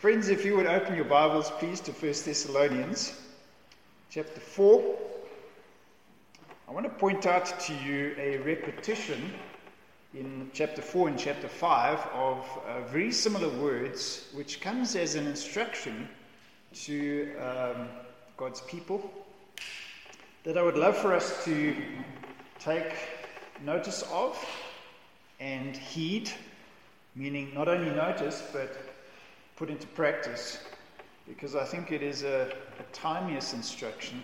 Friends, if you would open your Bibles, please, to 1 Thessalonians chapter 4. I want to point out to you a repetition in chapter 4 and chapter 5 of uh, very similar words, which comes as an instruction to um, God's people that I would love for us to take notice of and heed, meaning not only notice, but put into practice, because I think it is a, a timeless instruction,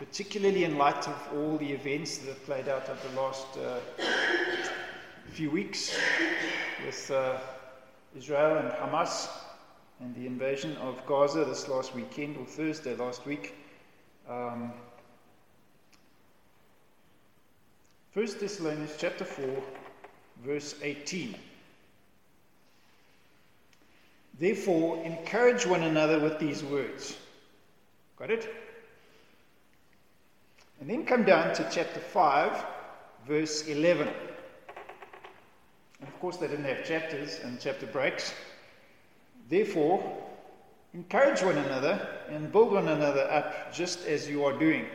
particularly in light of all the events that have played out over the last uh, few weeks with uh, Israel and Hamas and the invasion of Gaza this last weekend or Thursday last week. Um, 1 Thessalonians chapter 4, verse 18. Therefore, encourage one another with these words. Got it? And then come down to chapter 5, verse 11. And of course, they didn't have chapters and chapter breaks. Therefore, encourage one another and build one another up just as you are doing.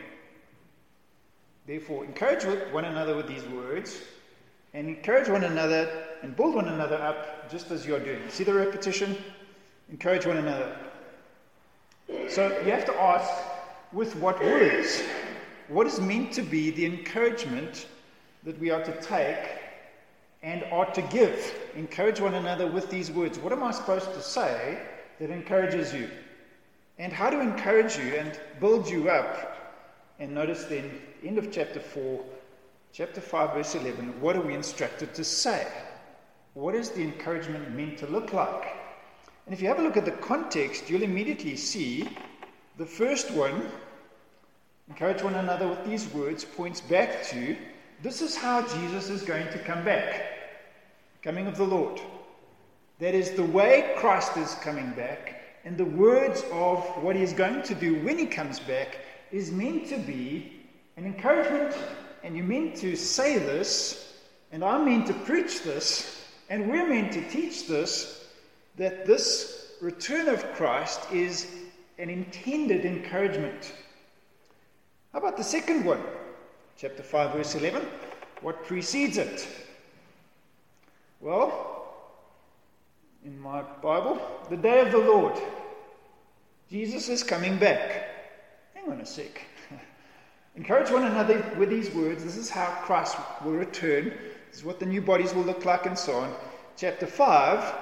Therefore, encourage one another with these words and encourage one another and build one another up just as you are doing. See the repetition? Encourage one another. So you have to ask with what words? What is meant to be the encouragement that we are to take and are to give? Encourage one another with these words. What am I supposed to say that encourages you? And how to encourage you and build you up? And notice then, end of chapter 4, chapter 5, verse 11, what are we instructed to say? What is the encouragement meant to look like? And if you have a look at the context, you'll immediately see the first one, encourage one another with these words, points back to this is how Jesus is going to come back. Coming of the Lord. That is the way Christ is coming back, and the words of what he is going to do when he comes back is meant to be an encouragement, and you're meant to say this, and I'm meant to preach this, and we're meant to teach this that this return of Christ is an intended encouragement. How about the second one? Chapter 5, verse 11. What precedes it? Well, in my Bible, the day of the Lord. Jesus is coming back. Hang on a sec. Encourage one another with these words. This is how Christ will return. Is what the new bodies will look like, and so on. Chapter 5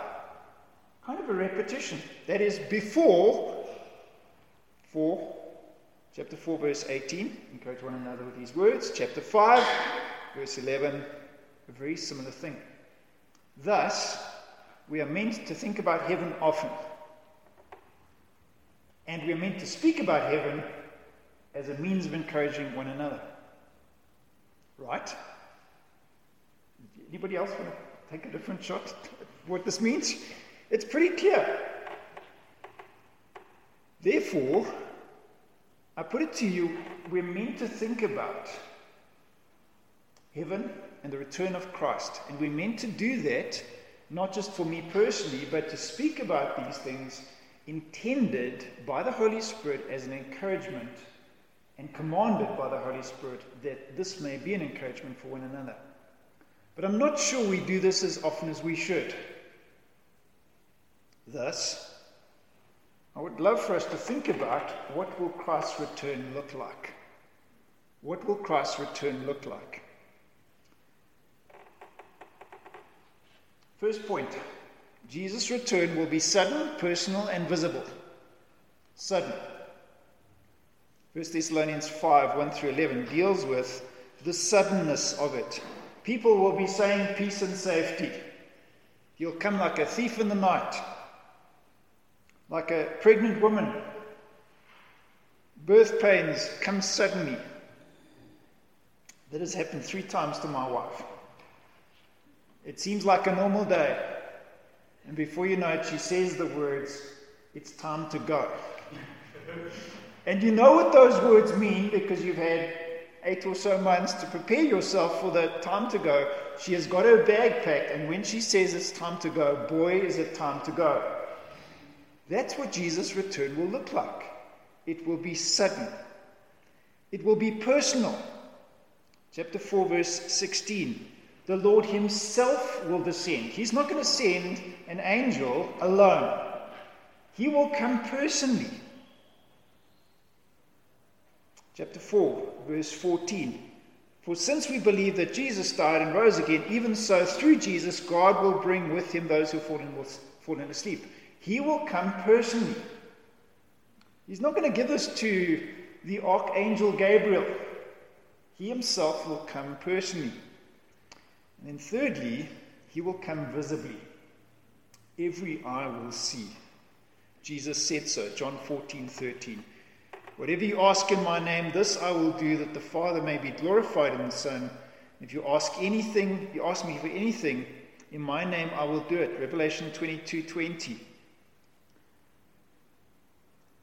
kind of a repetition. That is before 4, chapter 4, verse 18. Encourage one another with these words. Chapter 5, verse 11, a very similar thing. Thus, we are meant to think about heaven often. And we are meant to speak about heaven as a means of encouraging one another. Right? Anybody else want to take a different shot at what this means? It's pretty clear. Therefore, I put it to you, we're meant to think about heaven and the return of Christ. And we're meant to do that, not just for me personally, but to speak about these things intended by the Holy Spirit as an encouragement and commanded by the Holy Spirit that this may be an encouragement for one another. But I'm not sure we do this as often as we should. Thus, I would love for us to think about what will Christ's return look like? What will Christ's return look like? First point Jesus' return will be sudden, personal, and visible. Sudden. 1 Thessalonians 5 1 through 11 deals with the suddenness of it. People will be saying peace and safety. You'll come like a thief in the night like a pregnant woman. Birth pains come suddenly. That has happened three times to my wife. It seems like a normal day. And before you know it, she says the words, It's time to go. and you know what those words mean because you've had eight or so months to prepare yourself for the time to go. She has got her bag packed, and when she says it's time to go, boy, is it time to go. That's what Jesus' return will look like. It will be sudden, it will be personal. Chapter 4, verse 16. The Lord Himself will descend. He's not going to send an angel alone, He will come personally. Chapter 4, verse 14. For since we believe that Jesus died and rose again, even so, through Jesus, God will bring with him those who have fallen, asleep. He will come personally. He's not going to give this to the archangel Gabriel. He himself will come personally. And then, thirdly, he will come visibly. Every eye will see. Jesus said so, John 14 13. Whatever you ask in my name, this I will do, that the Father may be glorified in the Son. If you ask anything, you ask me for anything in my name, I will do it. Revelation 22 20.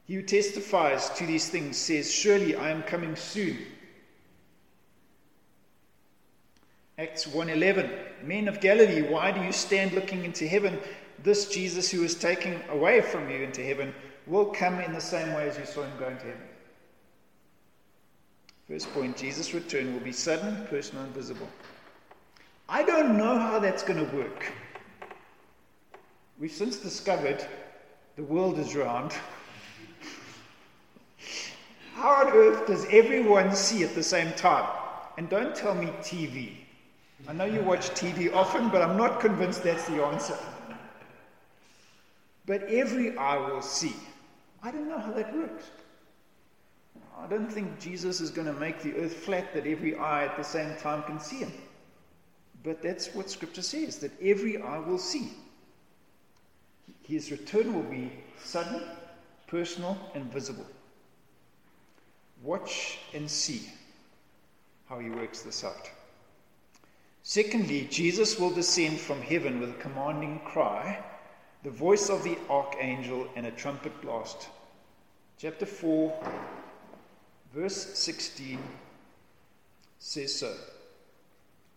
He who testifies to these things says, Surely I am coming soon. Acts 1:11 Men of Galilee why do you stand looking into heaven this Jesus who is taken away from you into heaven will come in the same way as you saw him go into heaven First point Jesus return will be sudden personal and visible I don't know how that's going to work We've since discovered the world is round How on earth does everyone see at the same time? And don't tell me TV I know you watch TV often, but I'm not convinced that's the answer. But every eye will see. I don't know how that works. I don't think Jesus is going to make the earth flat that every eye at the same time can see him. But that's what Scripture says that every eye will see. His return will be sudden, personal, and visible. Watch and see how he works this out. Secondly, Jesus will descend from heaven with a commanding cry, the voice of the archangel, and a trumpet blast. Chapter 4, verse 16 says so.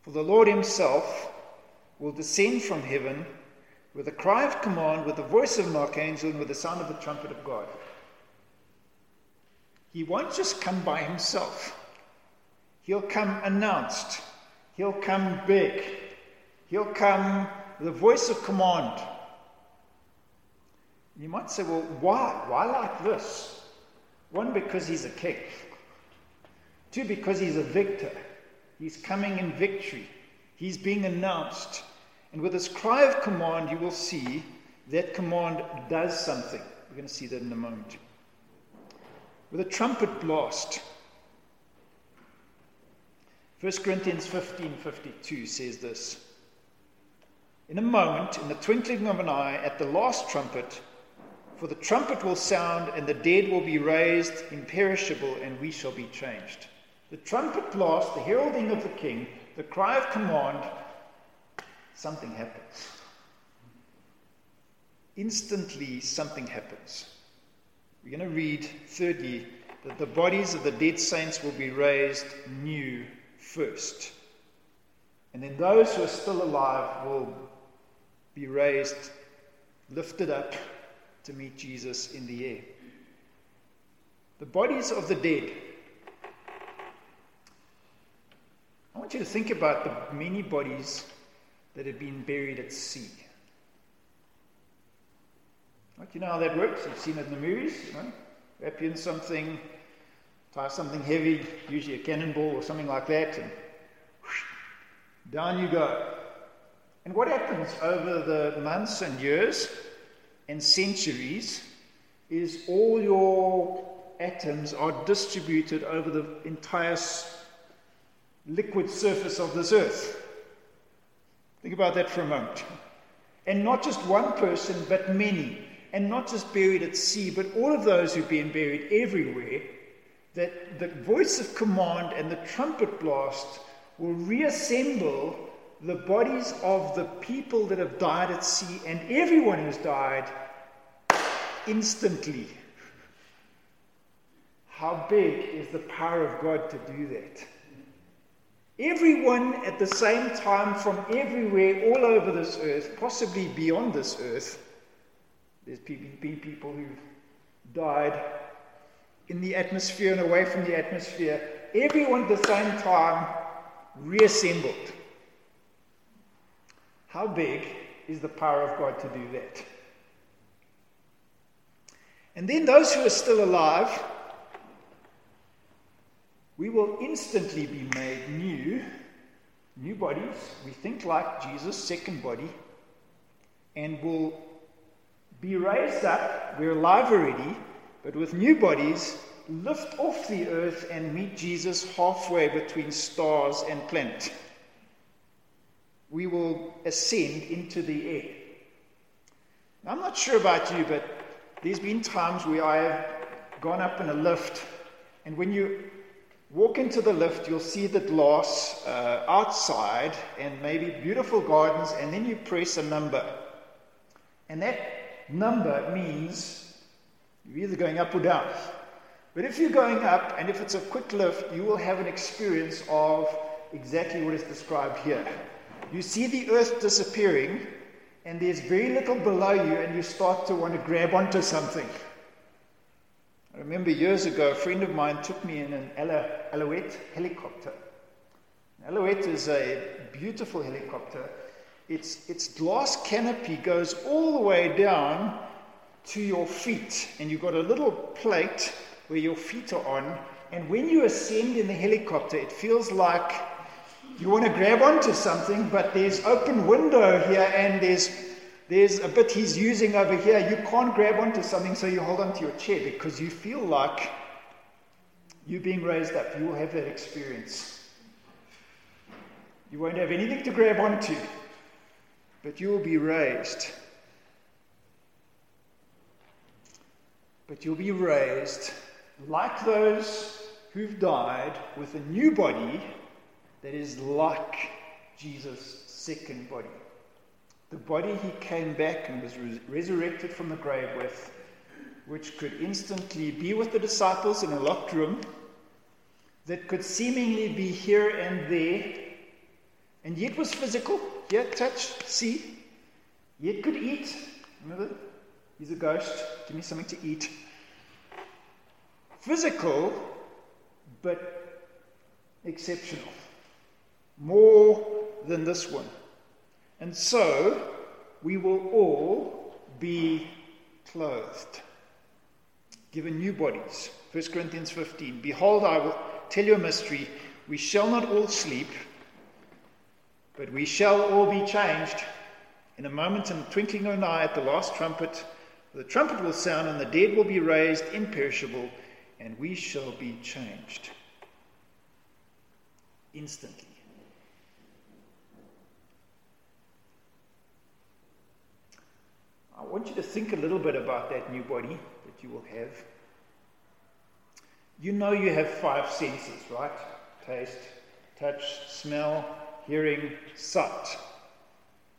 For the Lord himself will descend from heaven with a cry of command, with the voice of an archangel, and with the sound of the trumpet of God. He won't just come by himself, he'll come announced He'll come big. He'll come with a voice of command. You might say, well, why? Why like this? One, because he's a king. Two, because he's a victor. He's coming in victory. He's being announced. And with his cry of command, you will see that command does something. We're going to see that in a moment. With a trumpet blast, 1 Corinthians 15:52 says this. In a moment, in the twinkling of an eye, at the last trumpet, for the trumpet will sound, and the dead will be raised imperishable, and we shall be changed. The trumpet blast, the heralding of the king, the cry of command, something happens. Instantly, something happens. We're going to read, thirdly, that the bodies of the dead saints will be raised new first. And then those who are still alive will be raised, lifted up to meet Jesus in the air. The bodies of the dead. I want you to think about the many bodies that have been buried at sea. You know how that works? You've seen it in the movies. Wrap you in something, tie something heavy, usually a cannonball or something like that, and whoosh, down you go. And what happens over the months and years and centuries is all your atoms are distributed over the entire liquid surface of this earth. Think about that for a moment. And not just one person, but many. And not just buried at sea, but all of those who've been buried everywhere that the voice of command and the trumpet blast will reassemble the bodies of the people that have died at sea and everyone who's died instantly. How big is the power of God to do that? Everyone at the same time from everywhere, all over this earth, possibly beyond this earth, There's been people who've died in the atmosphere and away from the atmosphere. Everyone at the same time reassembled. How big is the power of God to do that? And then those who are still alive, we will instantly be made new, new bodies. We think like Jesus' second body, and will be raised up. We're alive already, but with new bodies, lift off the earth and meet Jesus halfway between stars and planet. We will ascend into the air. Now, I'm not sure about you, but there's been times where I have gone up in a lift, and when you walk into the lift, you'll see the glass uh, outside and maybe beautiful gardens, and then you press a number. And that number means you're either going up or down. But if you're going up, and if it's a quick lift, you will have an experience of exactly what is described here. You see the earth disappearing, and there's very little below you, and you start to want to grab onto something. I remember years ago, a friend of mine took me in an Alouette helicopter. Alouette is a beautiful helicopter. Its, its glass canopy goes all the way down to your feet, and you've got a little plate where your feet are on. And when you ascend in the helicopter, it feels like you want to grab onto something, but there's open window here and there's there's a bit he's using over here. You can't grab onto something, so you hold onto your chair because you feel like you're being raised up. You will have that experience. You won't have anything to grab onto, but you will be raised. But you'll be raised like those who've died with a new body that is like Jesus' second body. The body he came back and was res- resurrected from the grave with, which could instantly be with the disciples in a locked room, that could seemingly be here and there, and yet was physical, yet touch, see, yet could eat. Remember, he's a ghost, give me something to eat. Physical, but exceptional more than this one. And so we will all be clothed, given new bodies. 1 Corinthians 15 Behold, I will tell you a mystery. We shall not all sleep, but we shall all be changed. In a moment, in the twinkling of an eye, at the last trumpet, the trumpet will sound, and the dead will be raised imperishable, and we shall be changed instantly. I want you to think a little bit about that new body that you will have. You know you have five senses, right? Taste, touch, smell, hearing, sight.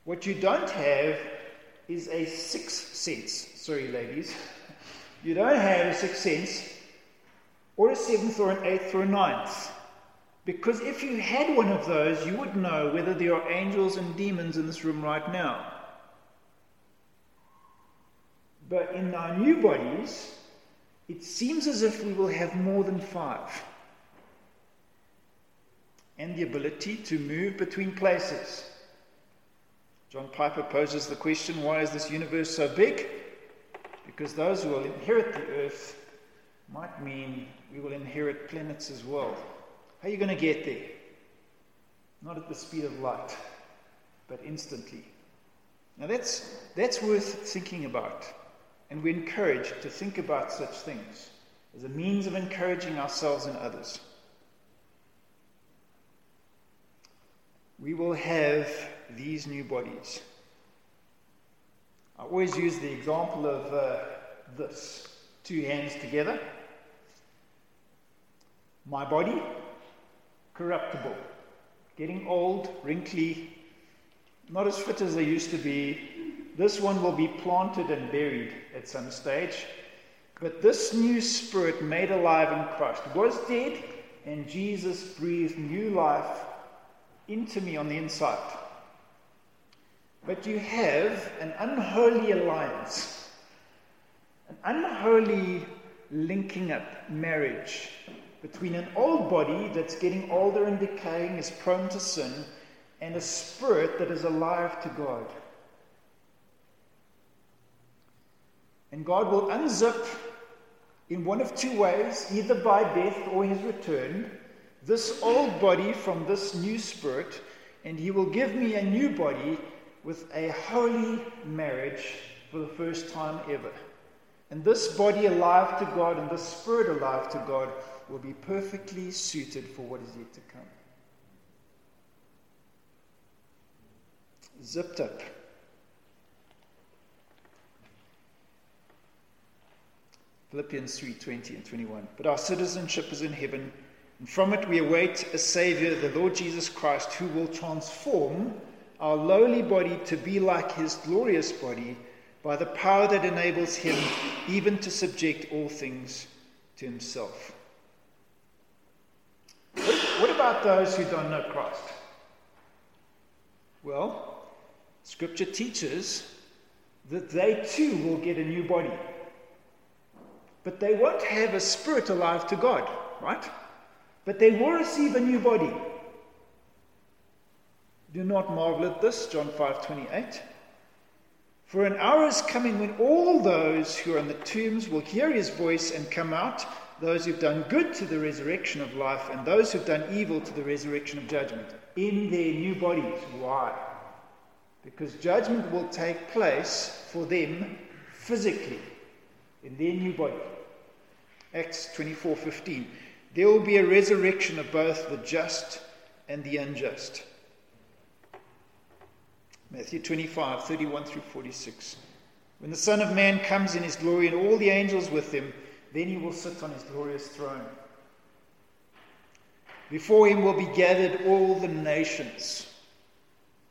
What you don't have is a sixth sense. Sorry, ladies. You don't have a sixth sense, or a seventh, or an eighth, or a ninth. Because if you had one of those, you would know whether there are angels and demons in this room right now. But in our new bodies, it seems as if we will have more than five. And the ability to move between places. John Piper poses the question why is this universe so big? Because those who will inherit the earth might mean we will inherit planets as well. How are you going to get there? Not at the speed of light, but instantly. Now that's, that's worth thinking about. And we're encouraged to think about such things as a means of encouraging ourselves and others. We will have these new bodies. I always use the example of uh, this two hands together. My body, corruptible, getting old, wrinkly, not as fit as I used to be, this one will be planted and buried at some stage. But this new spirit made alive in Christ was dead, and Jesus breathed new life into me on the inside. But you have an unholy alliance an unholy linking up marriage between an old body that's getting older and decaying, is prone to sin, and a spirit that is alive to God. And God will unzip in one of two ways, either by death or his return, this old body from this new spirit, and he will give me a new body with a holy marriage for the first time ever. And this body alive to God and this spirit alive to God will be perfectly suited for what is yet to come. Zipped up. Philippians 3 20 and 21. But our citizenship is in heaven, and from it we await a Savior, the Lord Jesus Christ, who will transform our lowly body to be like his glorious body by the power that enables him even to subject all things to himself. What, what about those who don't know Christ? Well, Scripture teaches that they too will get a new body. But they won't have a spirit alive to God, right? But they will receive a new body. Do not marvel at this, John 5:28. For an hour is coming when all those who are in the tombs will hear his voice and come out, those who've done good to the resurrection of life, and those who've done evil to the resurrection of judgment, in their new bodies. Why? Because judgment will take place for them physically, in their new body. Acts 24:15. There will be a resurrection of both the just and the unjust. Matthew 25, 31 through 46. When the Son of Man comes in his glory and all the angels with him, then he will sit on his glorious throne. Before him will be gathered all the nations.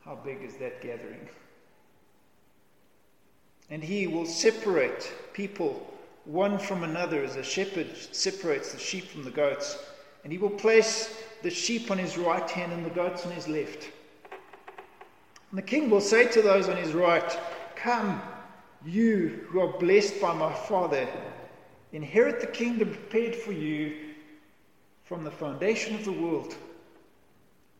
How big is that gathering? And he will separate people one from another as a shepherd separates the sheep from the goats. And he will place the sheep on his right hand and the goats on his left. And the king will say to those on his right, Come, you who are blessed by my Father, inherit the kingdom prepared for you from the foundation of the world.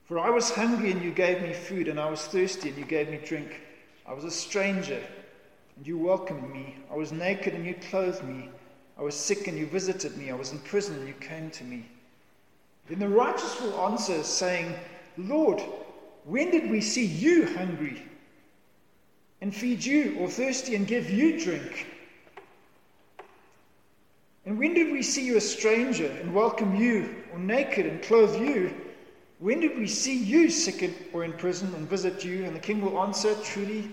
For I was hungry and you gave me food, and I was thirsty and you gave me drink. I was a stranger and you welcomed me. I was naked and you clothed me. I was sick and you visited me. I was in prison and you came to me. Then the righteous will answer, saying, Lord, when did we see you hungry and feed you, or thirsty and give you drink? And when did we see you a stranger and welcome you, or naked and clothe you? When did we see you sick or in prison and visit you? And the king will answer, Truly,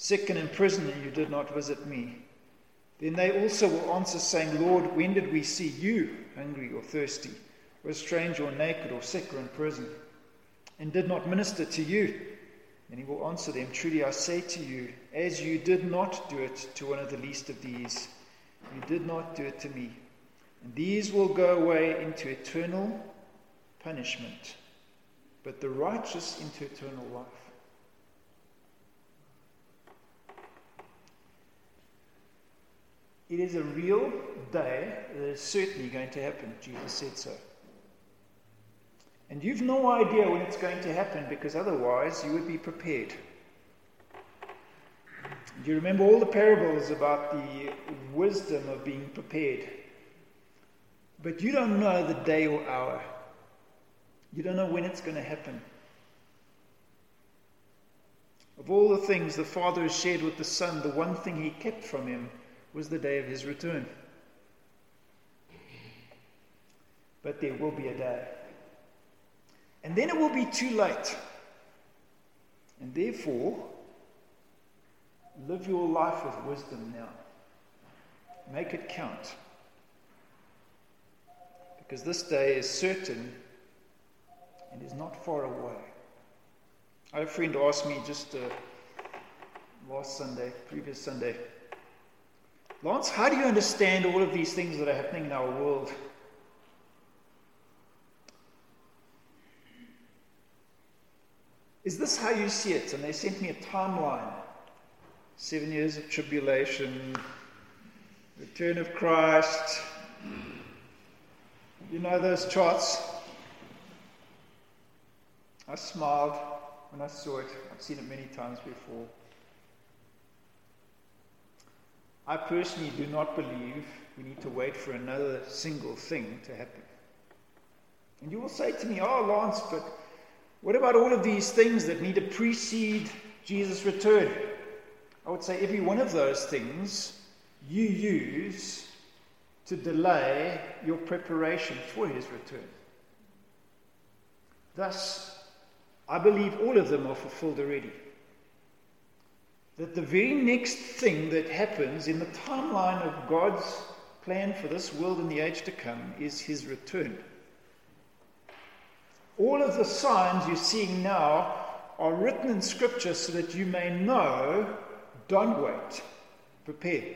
Sick and in prison, and you did not visit me. Then they also will answer, saying, Lord, when did we see you hungry or thirsty, or a stranger, or naked, or sick, or in prison, and did not minister to you? And he will answer them, Truly I say to you, as you did not do it to one of the least of these, you did not do it to me. And these will go away into eternal punishment, but the righteous into eternal life. It is a real day that is certainly going to happen. Jesus said so. And you've no idea when it's going to happen because otherwise you would be prepared. Do you remember all the parables about the wisdom of being prepared? But you don't know the day or hour. You don't know when it's going to happen. Of all the things the Father has shared with the Son, the one thing he kept from him was the day of his return. But there will be a day. And then it will be too late. And therefore, live your life with wisdom now. Make it count. because this day is certain and is not far away. I had a friend asked me just uh, last Sunday, previous Sunday, Lance, how do you understand all of these things that are happening in our world? Is this how you see it? And they sent me a timeline seven years of tribulation, return of Christ. You know those charts? I smiled when I saw it. I've seen it many times before. I personally do not believe we need to wait for another single thing to happen. And you will say to me, Oh, Lance, but what about all of these things that need to precede Jesus' return? I would say every one of those things you use to delay your preparation for his return. Thus, I believe all of them are fulfilled already that the very next thing that happens in the timeline of God's plan for this world and the age to come is his return. All of the signs you're seeing now are written in Scripture so that you may know don't wait, prepare.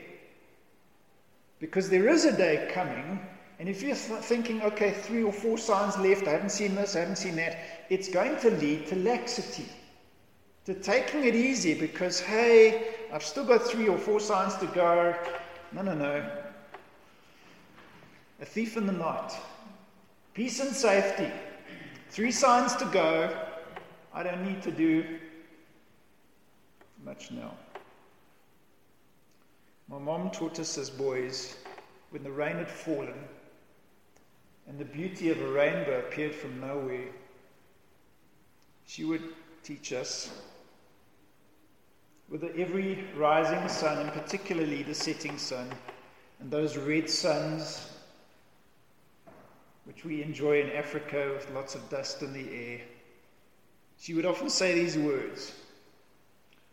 Because there is a day coming, and if you're th- thinking, okay, three or four signs left, I haven't seen this, I haven't seen that, it's going to lead to laxity to taking it easy because, hey, I've still got three or four signs to go. No, no, no. A thief in the night. Peace and safety. Three signs to go. I don't need to do much now. My mom taught us as boys when the rain had fallen and the beauty of a rainbow appeared from nowhere, she would teach us with every rising sun, and particularly the setting sun, and those red suns which we enjoy in Africa with lots of dust in the air, she would often say these words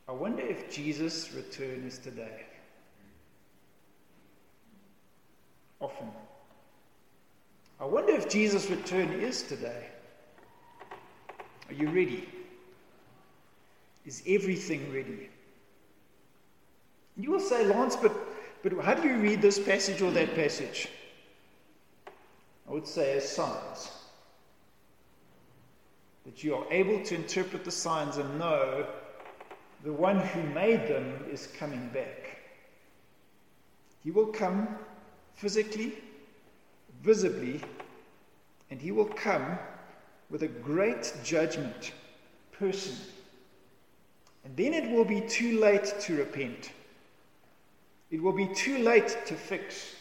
I wonder if Jesus' return is today. Often. I wonder if Jesus' return is today. Are you ready? Is everything ready? You will say, Lance, but, but how do you read this passage or that passage? I would say as signs. That you are able to interpret the signs and know the one who made them is coming back. He will come physically, visibly, and he will come with a great judgment personally. And then it will be too late to repent. It will be too late to fix.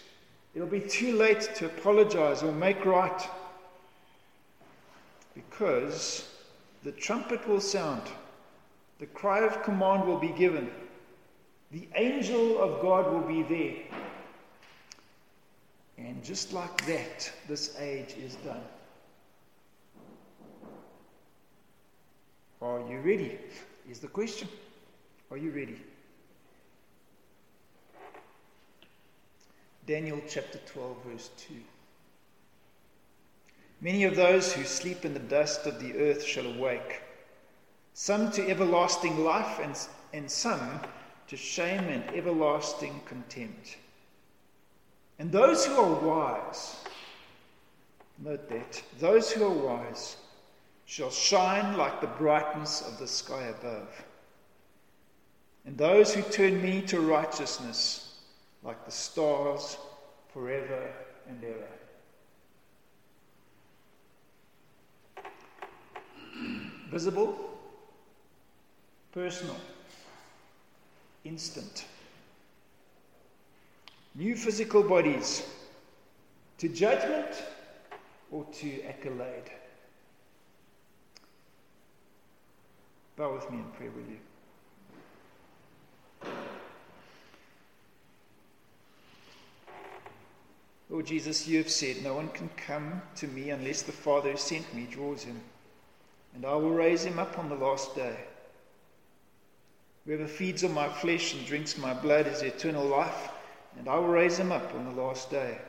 It'll be too late to apologize or make right. Because the trumpet will sound, the cry of command will be given, the angel of God will be there. And just like that, this age is done. Are you ready? Is the question. Are you ready? Daniel chapter 12, verse 2. Many of those who sleep in the dust of the earth shall awake, some to everlasting life, and, and some to shame and everlasting contempt. And those who are wise, note that, those who are wise shall shine like the brightness of the sky above. And those who turn me to righteousness, like the stars forever and ever. Visible, personal, instant. New physical bodies to judgment or to accolade. Bow with me in prayer, will you? Lord Jesus, you have said, No one can come to me unless the Father who sent me draws him, and I will raise him up on the last day. Whoever feeds on my flesh and drinks my blood is eternal life, and I will raise him up on the last day.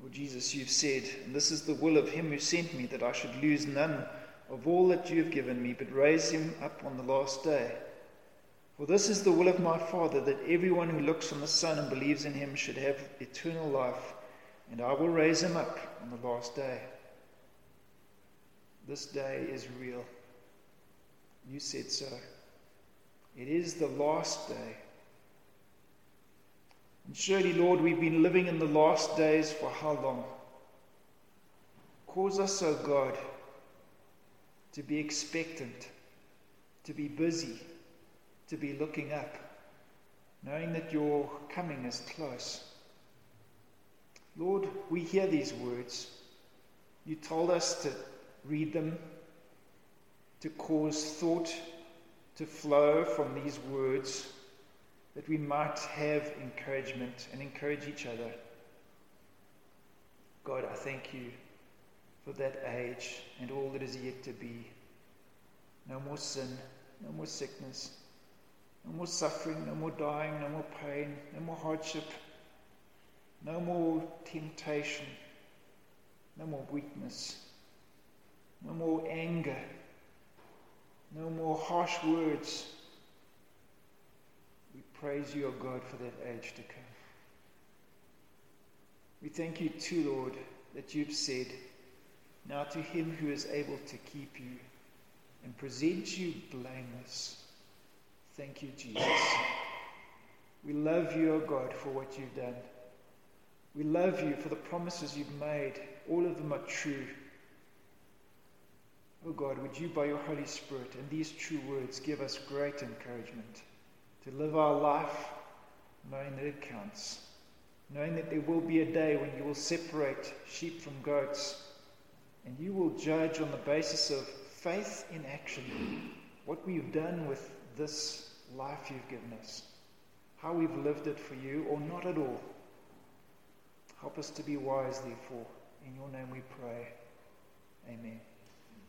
Lord Jesus, you've said, and this is the will of him who sent me, that I should lose none of all that you have given me, but raise him up on the last day. For this is the will of my Father, that everyone who looks on the Son and believes in him should have eternal life, and I will raise him up on the last day. This day is real. You said so. It is the last day. And surely, Lord, we've been living in the last days for how long? Cause us, O oh God, to be expectant, to be busy, to be looking up, knowing that your coming is close. Lord, we hear these words. You told us to read them, to cause thought to flow from these words that we might have encouragement and encourage each other. God, I thank you for that age and all that is yet to be. No more sin, no more sickness, no more suffering, no more dying, no more pain, no more hardship, no more temptation, no more weakness, no more anger, no more harsh words we praise you, O God, for that age to come. We thank you too, Lord, that you've said, Now to him who is able to keep you and present you blameless. Thank you, Jesus. We love you, O God, for what you've done. We love you for the promises you've made. All of them are true. O God, would you, by your Holy Spirit and these true words, give us great encouragement to live our life knowing that it counts, knowing that there will be a day when you will separate sheep from goats and you will judge on the basis of faith in action what we've done with this life you've given us, how we've lived it for you or not at all. Help us to be wise, therefore. In your name we pray. Amen.